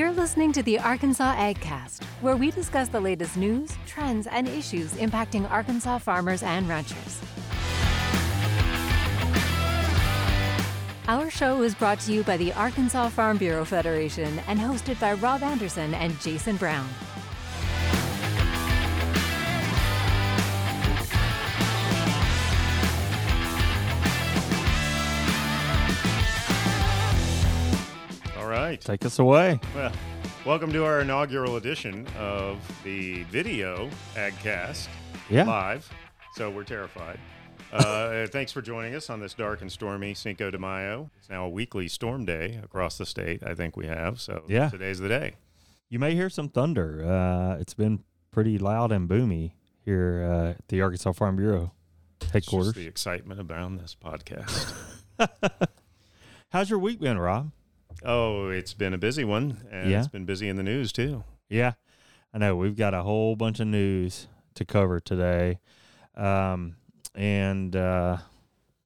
You're listening to the Arkansas AgCast, where we discuss the latest news, trends, and issues impacting Arkansas farmers and ranchers. Our show is brought to you by the Arkansas Farm Bureau Federation and hosted by Rob Anderson and Jason Brown. Right. Take us away. Well, welcome to our inaugural edition of the video AgCast Yeah. live. So we're terrified. Uh, thanks for joining us on this dark and stormy Cinco de Mayo. It's now a weekly storm day across the state. I think we have. So Yeah. today's the day. You may hear some thunder. Uh, it's been pretty loud and boomy here uh, at the Arkansas Farm Bureau headquarters. just the excitement around this podcast. How's your week been, Rob? Oh, it's been a busy one, and Yeah. it's been busy in the news too. Yeah, I know we've got a whole bunch of news to cover today, um, and uh,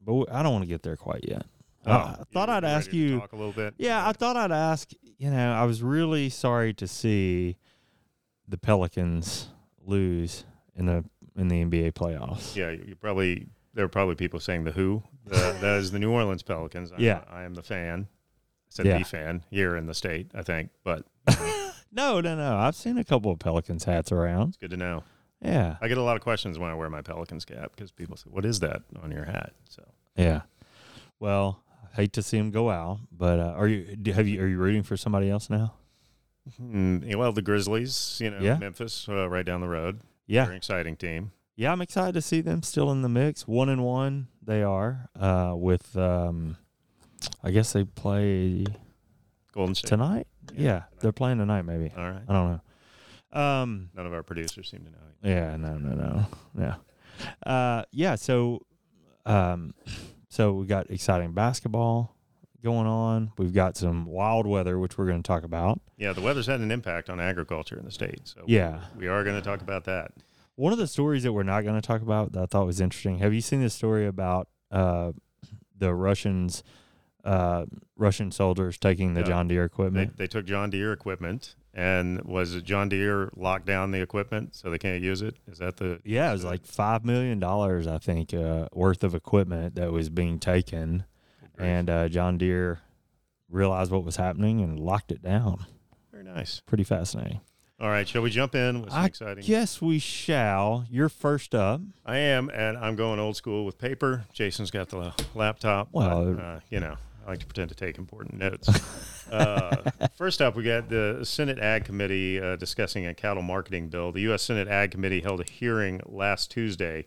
but I don't want to get there quite yet. Uh, I Oh, thought I'd ask you. talk a little bit. Yeah, I thought I'd ask. You know, I was really sorry to see the Pelicans lose in the in the NBA playoffs. Yeah, you probably there are probably people saying the Who. The, that is the New Orleans Pelicans. I'm, Yeah. I am the fan. Said Yeah. fan here in the state, I think, but No, no, no. I've seen a couple of Pelicans hats around. it's good to know. Yeah, I get a lot of questions when I wear my Pelicans cap because people say, "What is that on your hat?" So yeah. Well, I hate to see them go out, but uh, are you? do- Have you? Are you rooting for somebody else now? Mm, well, the Grizzlies, you know, Yeah. Memphis, uh, right down the road. Yeah, Very exciting team. yeah. I'm excited to see them still in the mix. One and one, they are. Uh, with um, I guess they play Golden State. tonight. Yeah, tonight. they're playing tonight. Maybe All right. I don't know. Um, None of our producers seem to know. Yeah, no, no, no, yeah, uh, yeah. So, um, so we got exciting basketball going on. We've got some wild weather, which we're going to talk about. Yeah, the weather's had an impact on agriculture in the state. So Yeah, we are going to talk about that. one of the stories that we're not going to talk about that I thought was interesting. Have you seen the story about uh, the Russians, uh, Russian soldiers taking the Yeah. John Deere equipment? they took John Deere equipment, and was John Deere locked down the equipment so they can't use it? Is that the yeah, it was like five million dollars, I think, uh, worth of equipment that was being taken. and uh, John Deere realized what was happening and locked it down. very nice. Pretty fascinating. All right, shall we jump in with some I exciting? Yes, we shall. You're first up. I am, and I'm going old school with paper. Jason's got the laptop. Well, but, uh, you know, I like to pretend to take important notes. uh, first up, we got the Senate Ag Committee uh, discussing a cattle marketing bill. The U.S. Senate Ag Committee held a hearing last Tuesday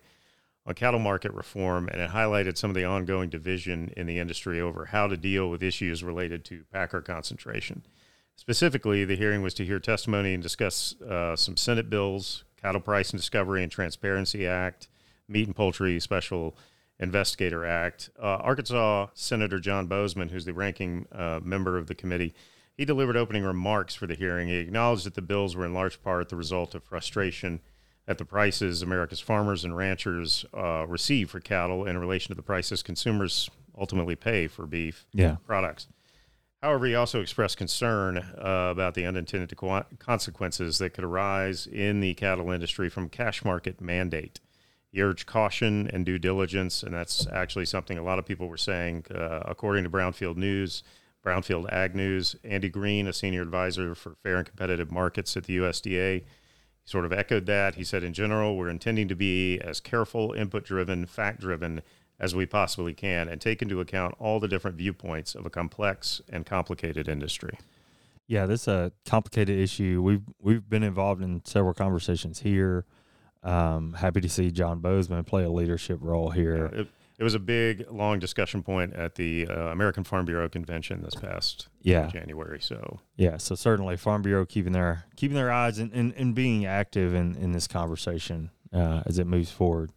on cattle market reform, and it highlighted some of the ongoing division in the industry over how to deal with issues related to packer concentration. Specifically, the hearing was to hear testimony and discuss uh, some Senate bills, Cattle Price and Discovery and Transparency Act, Meat and Poultry Special Investigator Act. Uh, Arkansas Senator John Boozman, who's the ranking uh, member of the committee, he delivered opening remarks for the hearing. He acknowledged that the bills were in large part the result of frustration at the prices America's farmers and ranchers uh, receive for cattle in relation to the prices consumers ultimately pay for beef Yeah. products. However, he also expressed concern uh, about the unintended co- consequences that could arise in the cattle industry from cash market mandate. He urged caution and due diligence, and that's actually something a lot of people were saying. Uh, according to Brownfield News, Brownfield Ag News, Andy Green, a senior advisor for fair and competitive markets at the USDA, he sort of echoed that. He said, in general, we're intending to be as careful, input driven, fact driven as we possibly can and take into account all the different viewpoints of a complex and complicated industry. Yeah, this is a complicated issue. We've we've been involved in several conversations here. Um, happy to see John Boozman play a leadership role here. It, it was a big, long discussion point at the uh, American Farm Bureau convention this past Yeah, January. So, yeah. So certainly, Farm Bureau keeping their keeping their eyes and, and, and being active in, in this conversation uh, as it moves forward.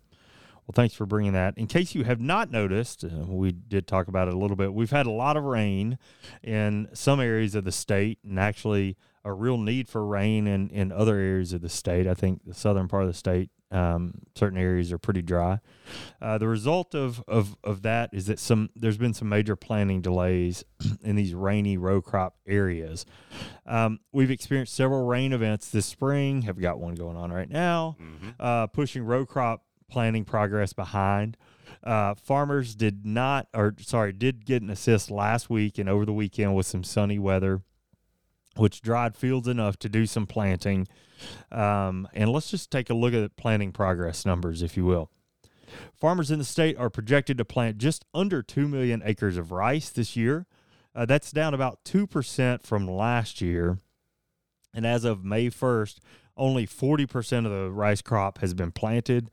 Well, thanks for bringing that. In case you have not noticed, uh, we did talk about it a little bit. We've had a lot of rain in some areas of the state, and actually a real need for rain in, in other areas of the state. I think the southern part of the state, um, certain areas are pretty dry. Uh, the result of, of, of that is that some there's been some major planting delays in these rainy row crop areas. Um, we've experienced several rain events this spring. Have got one going on right now, uh, pushing row crop planting progress behind. Uh, farmers did not, or sorry, did get an assist last week and over the weekend with some sunny weather, which dried fields enough to do some planting. Um, and let's just take a look at planting progress numbers, if you will. Farmers in the state are projected to plant just under 2 million acres of rice this year. Uh, that's down about 2% from last year. And as of May 1st, only 40% of the rice crop has been planted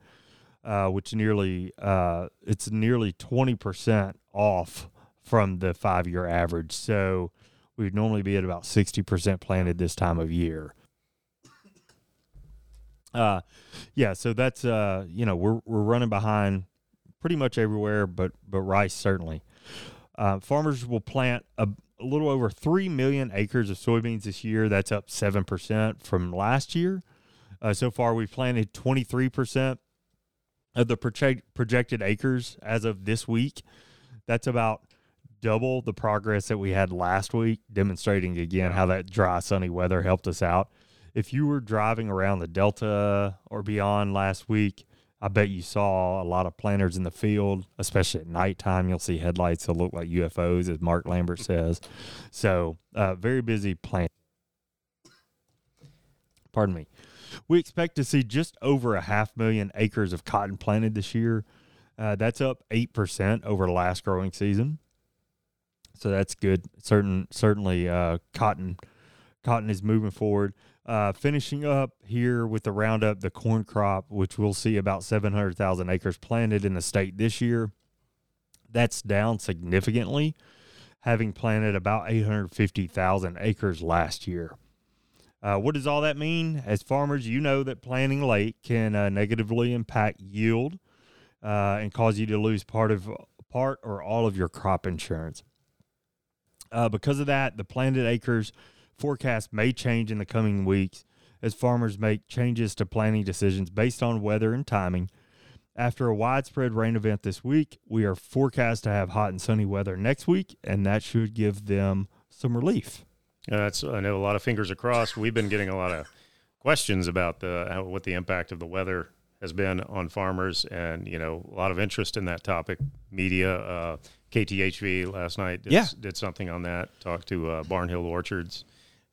uh, which nearly uh, it's nearly twenty percent off from the five year average. So we'd normally be at about sixty percent planted this time of year. Uh, yeah, so that's uh, you know we're we're running behind pretty much everywhere, but but rice certainly. Uh, farmers will plant a, a little over three million acres of soybeans this year. That's up seven percent from last year. Uh, so far, we've planted twenty three percent of the project, projected acres as of this week. That's about double the progress that we had last week, demonstrating again how that dry, sunny weather helped us out. If you were driving around the Delta or beyond last week, I bet you saw a lot of planters in the field, especially at nighttime. You'll see headlights that look like UFOs, as Mark Lambert says. So, uh, very busy plant. Pardon me. We expect to see just over a half million acres of cotton planted this year. Uh, that's up eight percent over last growing season, so that's good. Certain certainly uh, cotton cotton is moving forward. Uh, finishing up here with the roundup, the corn crop, which we'll see about seven hundred thousand acres planted in the state this year. That's down significantly, having planted about eight hundred fifty thousand acres last year. Uh, what does all that mean? As farmers, you know that planting late can uh, negatively impact yield uh, and cause you to lose part of part or all of your crop insurance. Uh, because of that, the planted acres forecast may change in the coming weeks as farmers make changes to planting decisions based on weather and timing. After a widespread rain event this week, we are forecast to have hot and sunny weather next week, and that should give them some relief. Uh, that's I know a lot of fingers are crossed. We've been getting a lot of questions about the how, what the impact of the weather has been on farmers, and you know a lot of interest in that topic. Media, uh, KTHV last night did, Yeah. did something on that. Talked to uh, Barnhill Orchards,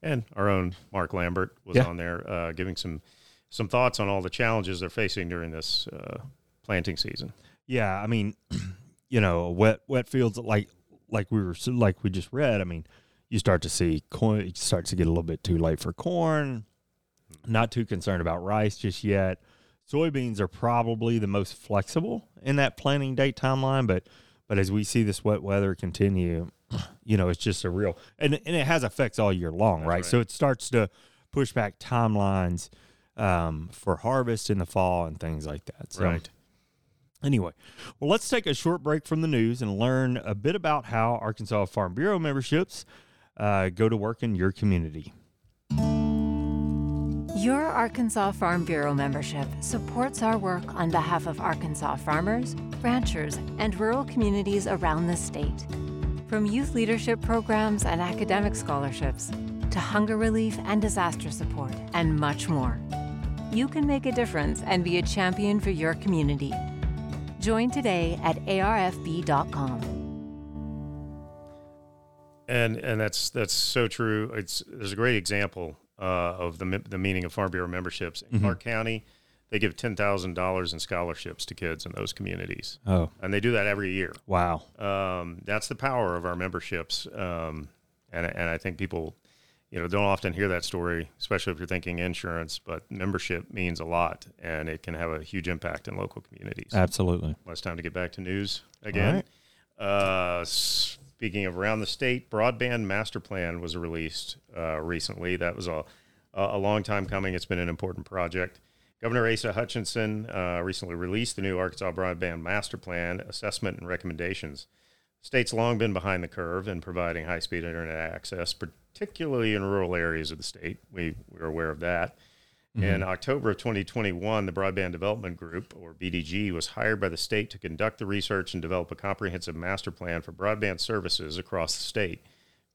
and our own Mark Lambert was Yeah. on there uh, giving some some thoughts on all the challenges they're facing during this uh, planting season. Yeah, I mean, you know, wet wet fields like like we were like we just read. I mean, you start to see corn. It starts to get a little bit too late for corn. Not too concerned about rice just yet. Soybeans are probably the most flexible in that planting date timeline, but but as we see this wet weather continue, you know, it's just a real and and it has effects all year long, right? right. So it starts to push back timelines um, for harvest in the fall and things like that. So, Anyway, well, let's take a short break from the news and learn a bit about how Arkansas Farm Bureau memberships uh, go to work in your community. Your Arkansas Farm Bureau membership supports our work on behalf of Arkansas farmers, ranchers, and rural communities around the state. From youth leadership programs and academic scholarships to hunger relief and disaster support, and much more. You can make a difference and be a champion for your community. Join today at arfb.com. and and that's that's so true. It's there's a great example uh, of the the meaning of Farm Bureau memberships in Clark County. They give ten thousand dollars in scholarships to kids in those communities, Oh, and they do that every year. wow. Um, that's the power of our memberships, um, and and I think people, you know, don't often hear that story, especially if you're thinking insurance. But membership means a lot, and it can have a huge impact in local communities. Absolutely. Well, it's time to get back to news again. Uh, speaking of around the state, broadband master plan was released uh, recently. That was a a long time coming. It's been an important project. Governor Asa Hutchinson uh, recently released the new Arkansas Broadband Master Plan assessment and recommendations. The state's long been behind the curve in providing high speed internet access, particularly in rural areas of the state. We, we're aware of that. Mm-hmm. In October of 2021, the Broadband Development Group, or BDG, was hired by the state to conduct the research and develop a comprehensive master plan for broadband services across the state.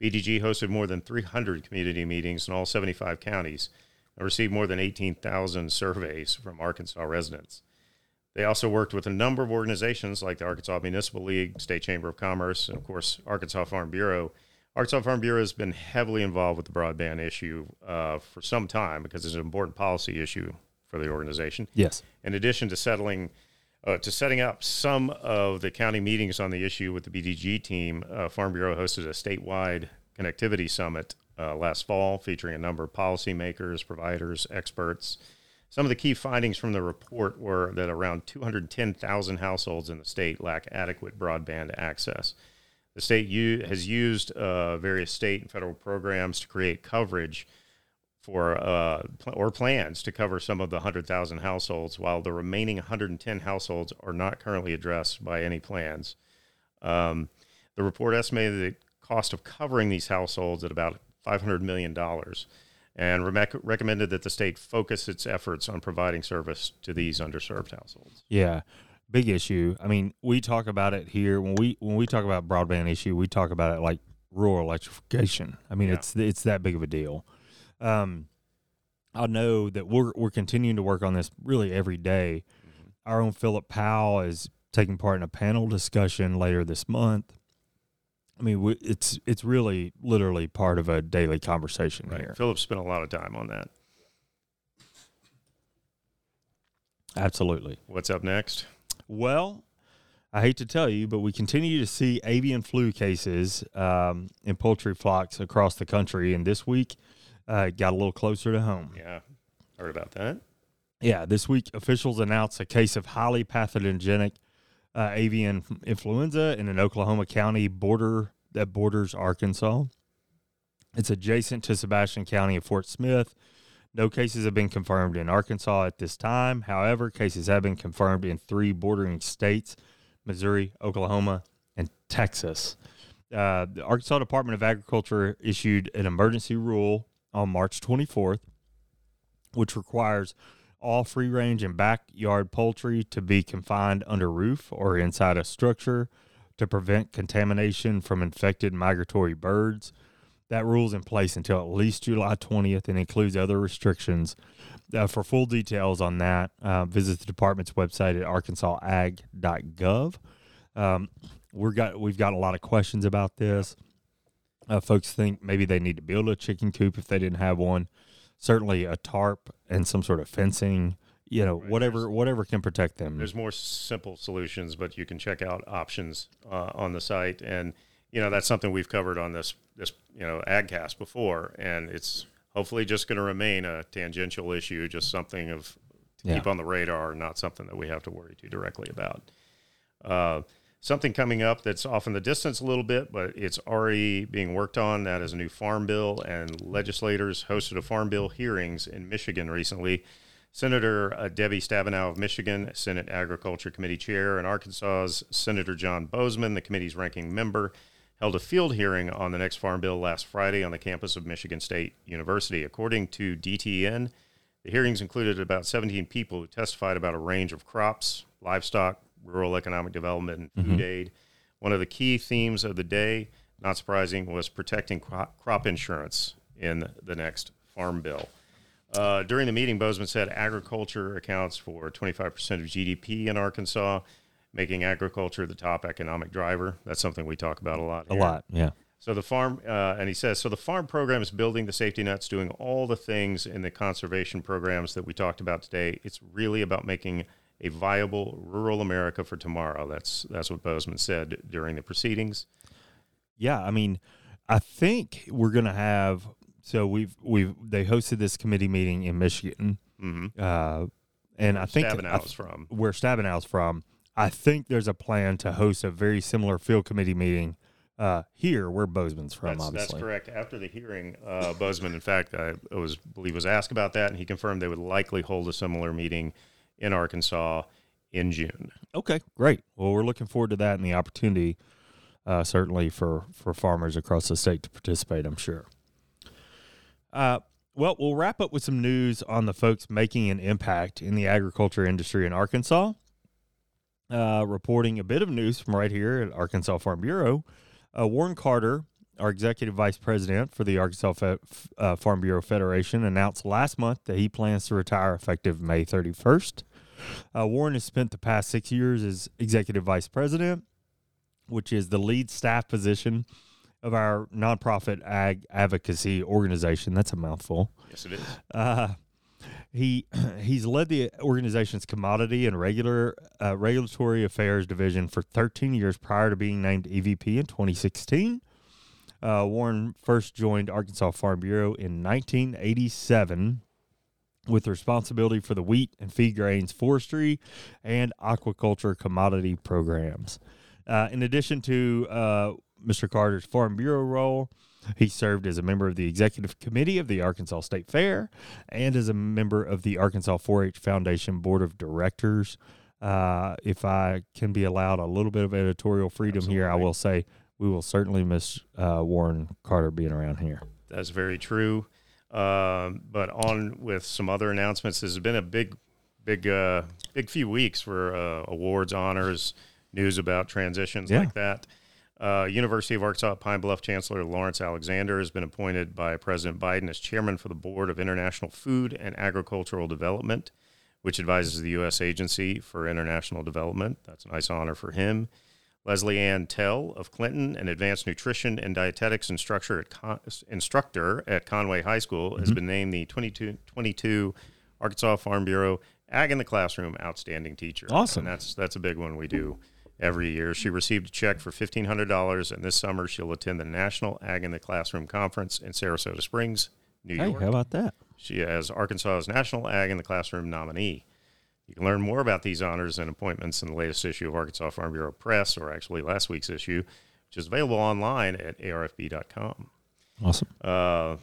BDG hosted more than 300 community meetings in all 75 counties and received more than 18,000 surveys from Arkansas residents. They also worked with a number of organizations like the Arkansas Municipal League, State Chamber of Commerce, and of course, Arkansas Farm Bureau. Arkansas Farm Bureau has been heavily involved with the broadband issue uh, for some time because it's an important policy issue for the organization. Yes. In addition to settling, uh, to setting up some of the county meetings on the issue with the BDG team, uh, Farm Bureau hosted a statewide connectivity summit uh, last fall, featuring a number of policymakers, providers, experts. Some of the key findings from the report were that around 210,000 households in the state lack adequate broadband access. The state u- has used uh, various state and federal programs to create coverage for uh, pl- or plans to cover some of the 100,000 households, while the remaining 110 households are not currently addressed by any plans. Um, the report estimated the cost of covering these households at about $500 million and re- recommended that the state focus its efforts on providing service to these underserved households. Yeah. Big issue. I mean, we talk about it here when we when we talk about broadband issue, we talk about it like rural electrification. I mean, yeah. it's it's that big of a deal. Um, I know that we're we're continuing to work on this really every day. Mm-hmm. Our own Philip Powell is taking part in a panel discussion later this month I mean, we, it's it's really literally part of a daily conversation right. here. Philip spent a lot of time on that. Absolutely. What's up next? Well, I hate to tell you, but we continue to see avian flu cases um, in poultry flocks across the country, and this week uh, got a little closer to home. Yeah, heard about that. Yeah, this week officials announced a case of highly pathogenic uh, avian influenza in an Oklahoma County border that borders Arkansas. It's adjacent to Sebastian County and Fort Smith. No cases have been confirmed in Arkansas at this time. However, cases have been confirmed in three bordering states Missouri, Oklahoma, and Texas. Uh, the Arkansas Department of Agriculture issued an emergency rule on March 24th, which requires all free range and backyard poultry to be confined under roof or inside a structure to prevent contamination from infected migratory birds. That rule is in place until at least July 20th and includes other restrictions. Uh, for full details on that, uh, visit the department's website at arkansasag.gov. Um, we're got we've got a lot of questions about this. Uh, folks think maybe they need to build a chicken coop if they didn't have one certainly a tarp and some sort of fencing you know right. whatever there's, whatever can protect them there's more simple solutions but you can check out options uh, on the site and you know that's something we've covered on this this you know agcast before and it's hopefully just going to remain a tangential issue just something of to yeah. keep on the radar not something that we have to worry too directly about uh, something coming up that's off in the distance a little bit, but it's already being worked on. That is a new farm bill, and legislators hosted a farm bill hearings in Michigan recently. Senator uh, Debbie Stabenow of Michigan, Senate Agriculture Committee Chair, and Arkansas's Senator John Boozman, the committee's ranking member, held a field hearing on the next farm bill last Friday on the campus of Michigan State University. According to DTN, the hearings included about 17 people who testified about a range of crops, livestock, rural economic development and food mm-hmm. aid. One of the key themes of the day, not surprising, was protecting crop insurance in the next farm bill. Uh, during the meeting, Boozman said agriculture accounts for 25% of GDP in Arkansas, making agriculture the top economic driver. That's something we talk about a lot. Here. A lot, yeah. So the farm, uh, and he says, so the farm program is building the safety nets, doing all the things in the conservation programs that we talked about today. It's really about making a viable rural America for tomorrow. That's that's what Boozman said during the proceedings. Yeah, I mean, I think we're going to have. So we've we've they hosted this committee meeting in Michigan, mm-hmm. uh, and I think Stabenow's from where Stabenow's from. I think there's a plan to host a very similar field committee meeting uh, here where Boozman's from. That's, obviously, that's correct. After the hearing, uh, Bozeman, in fact, I was believe was asked about that, and he confirmed they would likely hold a similar meeting in Arkansas in June. Okay, great. Well, we're looking forward to that and the opportunity, uh, certainly for for farmers across the state to participate. I'm sure. Uh, well, we'll wrap up with some news on the folks making an impact in the agriculture industry in Arkansas. Uh, reporting a bit of news from right here at Arkansas Farm Bureau. Uh, Warren Carter, our executive vice president for the Arkansas Fe- uh, Farm Bureau Federation, announced last month that he plans to retire effective May 31st. Uh, Warren has spent the past six years as executive vice president, which is the lead staff position of our nonprofit ag advocacy organization. That's a mouthful. Yes, it is. He he's led the organization's commodity and regular uh, regulatory affairs division for 13 years prior to being named EVP in 2016. Uh, Warren first joined Arkansas Farm Bureau in 1987 with responsibility for the wheat and feed grains, forestry, and aquaculture commodity programs. Uh, in addition to uh, Mr. Carter's Farm Bureau role, he served as a member of the executive committee of the Arkansas State Fair and as a member of the Arkansas 4 H Foundation Board of Directors. Uh, if I can be allowed a little bit of editorial freedom here, I will say we will certainly miss uh, Warren Carter being around here. That's very true. Um, but on with some other announcements. This has been a big, big, uh, big few weeks for uh, awards, honors, news about transitions Yeah. like that. Uh, University of Arkansas Pine Bluff Chancellor Laurence Alexander has been appointed by President Biden as chairman for the Board of International Food and Agricultural Development, which advises the U.S. Agency for International Development. That's a nice honor for him. Leslie Ann Tell of Clinton, an advanced nutrition and dietetics instructor at, Con- instructor at Conway High School, has been named the 2022 Arkansas Farm Bureau Ag in the Classroom Outstanding Teacher. Awesome. And that's, that's a big one we do every year. She received a check for $1,500, and this summer she'll attend the National Ag in the Classroom Conference in Saratoga Springs, New Hey, York. how about that? She is Arkansas's National Ag in the Classroom nominee. You can learn more about these honors and appointments in the latest issue of Arkansas Farm Bureau Press, or actually last week's issue, which is available online at arfb.com. Awesome. Uh,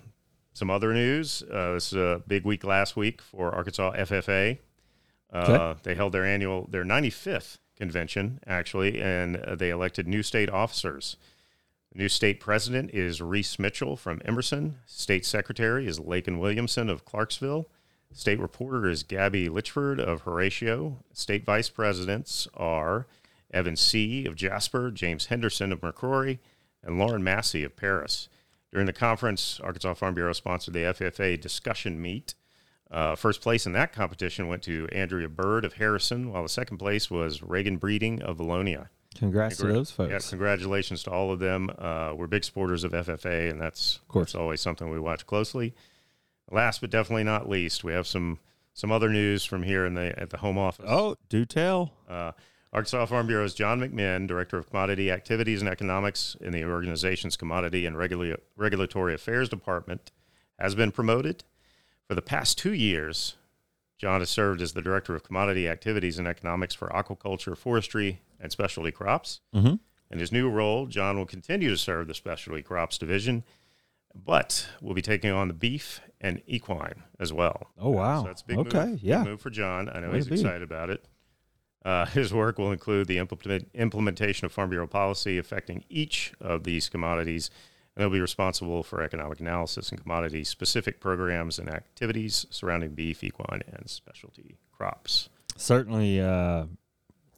some other news. Uh, this is a big week last week for Arkansas FFA. Uh, Okay. They held their annual, their 95th convention, actually, and uh, they elected new state officers. The new state president is Reese Mitchell from Emerson. State secretary is Lakin Williamson of Clarksville. State reporter is Gabby Litchford of Horatio. State vice presidents are Evan C. of Jasper, James Henderson of McCrory, and Lauren Massey of Paris. During the conference, Arkansas Farm Bureau sponsored the FFA discussion meet. Uh, first place in that competition went to Andrea Bird of Harrison, while the second place was Reagan Breeding of Vilonia. Congrats to those Yeah, folks. congratulations to all of them. Uh, we're big supporters of FFA, and that's of course. that's always something we watch closely. Last but definitely not least, we have some some other news from here in the at the home office. Oh, do tell. Uh, Arkansas Farm Bureau's John McMinn, Director of Commodity Activities and Economics in the organization's Commodity and Regula- Regulatory Affairs Department, has been promoted. For the past two years, John has served as the Director of Commodity Activities and Economics for aquaculture, forestry, and specialty crops. Mhm. In his new role, John will continue to serve the specialty crops division, but will be taking on the beef and equine as well. Oh, wow. So that's a big Okay, move. yeah. Big move for John. I know Way he's excited about it. Uh, his work will include the implement, implementation of Farm Bureau policy affecting each of these commodities, and he'll be responsible for economic analysis and commodity specific programs and activities surrounding beef, equine, and specialty crops. Certainly uh,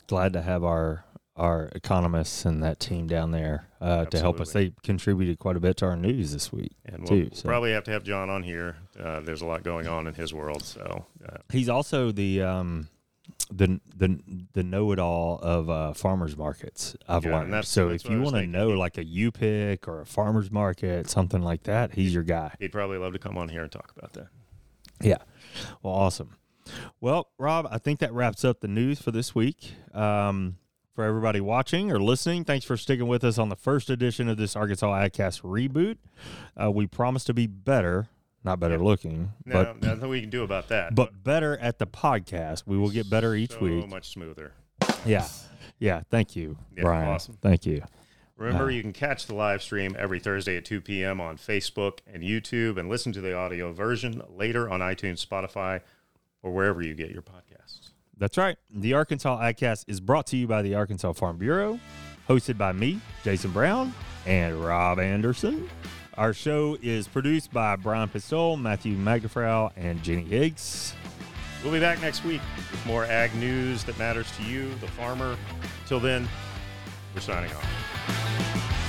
glad to have our our economists and that team down there uh, to help us. They contributed quite a bit to our news this week. And Too, we'll so. probably have to have John on here. Uh, there's a lot going on in his world, so uh, He's also the um, the the the know it all of uh, farmers markets. I've Yeah, learned. that's- so that's if you want to know like a U pick or a farmers market, something like that, he's your guy. he'd probably love to come on here and talk about that. Yeah. Well, awesome. Well, Rob, I think that wraps up the news for this week. Um, for everybody watching or listening, thanks for sticking with us on the first edition of this Arkansas AgCast reboot. Uh, we promise to be better, not better looking, No, but nothing we can do about that. but better at the podcast. We will get better each so week. much smoother. Yeah. Yeah. Thank you, Yeah, Brian. awesome. Thank you. Remember, Uh, you can catch the live stream every Thursday at 2 p.m. on Facebook and YouTube and listen to the audio version later on iTunes, Spotify, or wherever you get your podcasts. That's right. The Arkansas AgCast is brought to you by the Arkansas Farm Bureau, hosted by me, Jason Brown, and Rob Anderson. Our show is produced by Brian Pistol, Matthew Magafrau, and Jenny Higgs. We'll be back next week with more ag news that matters to you, the farmer. Till then, we're signing off.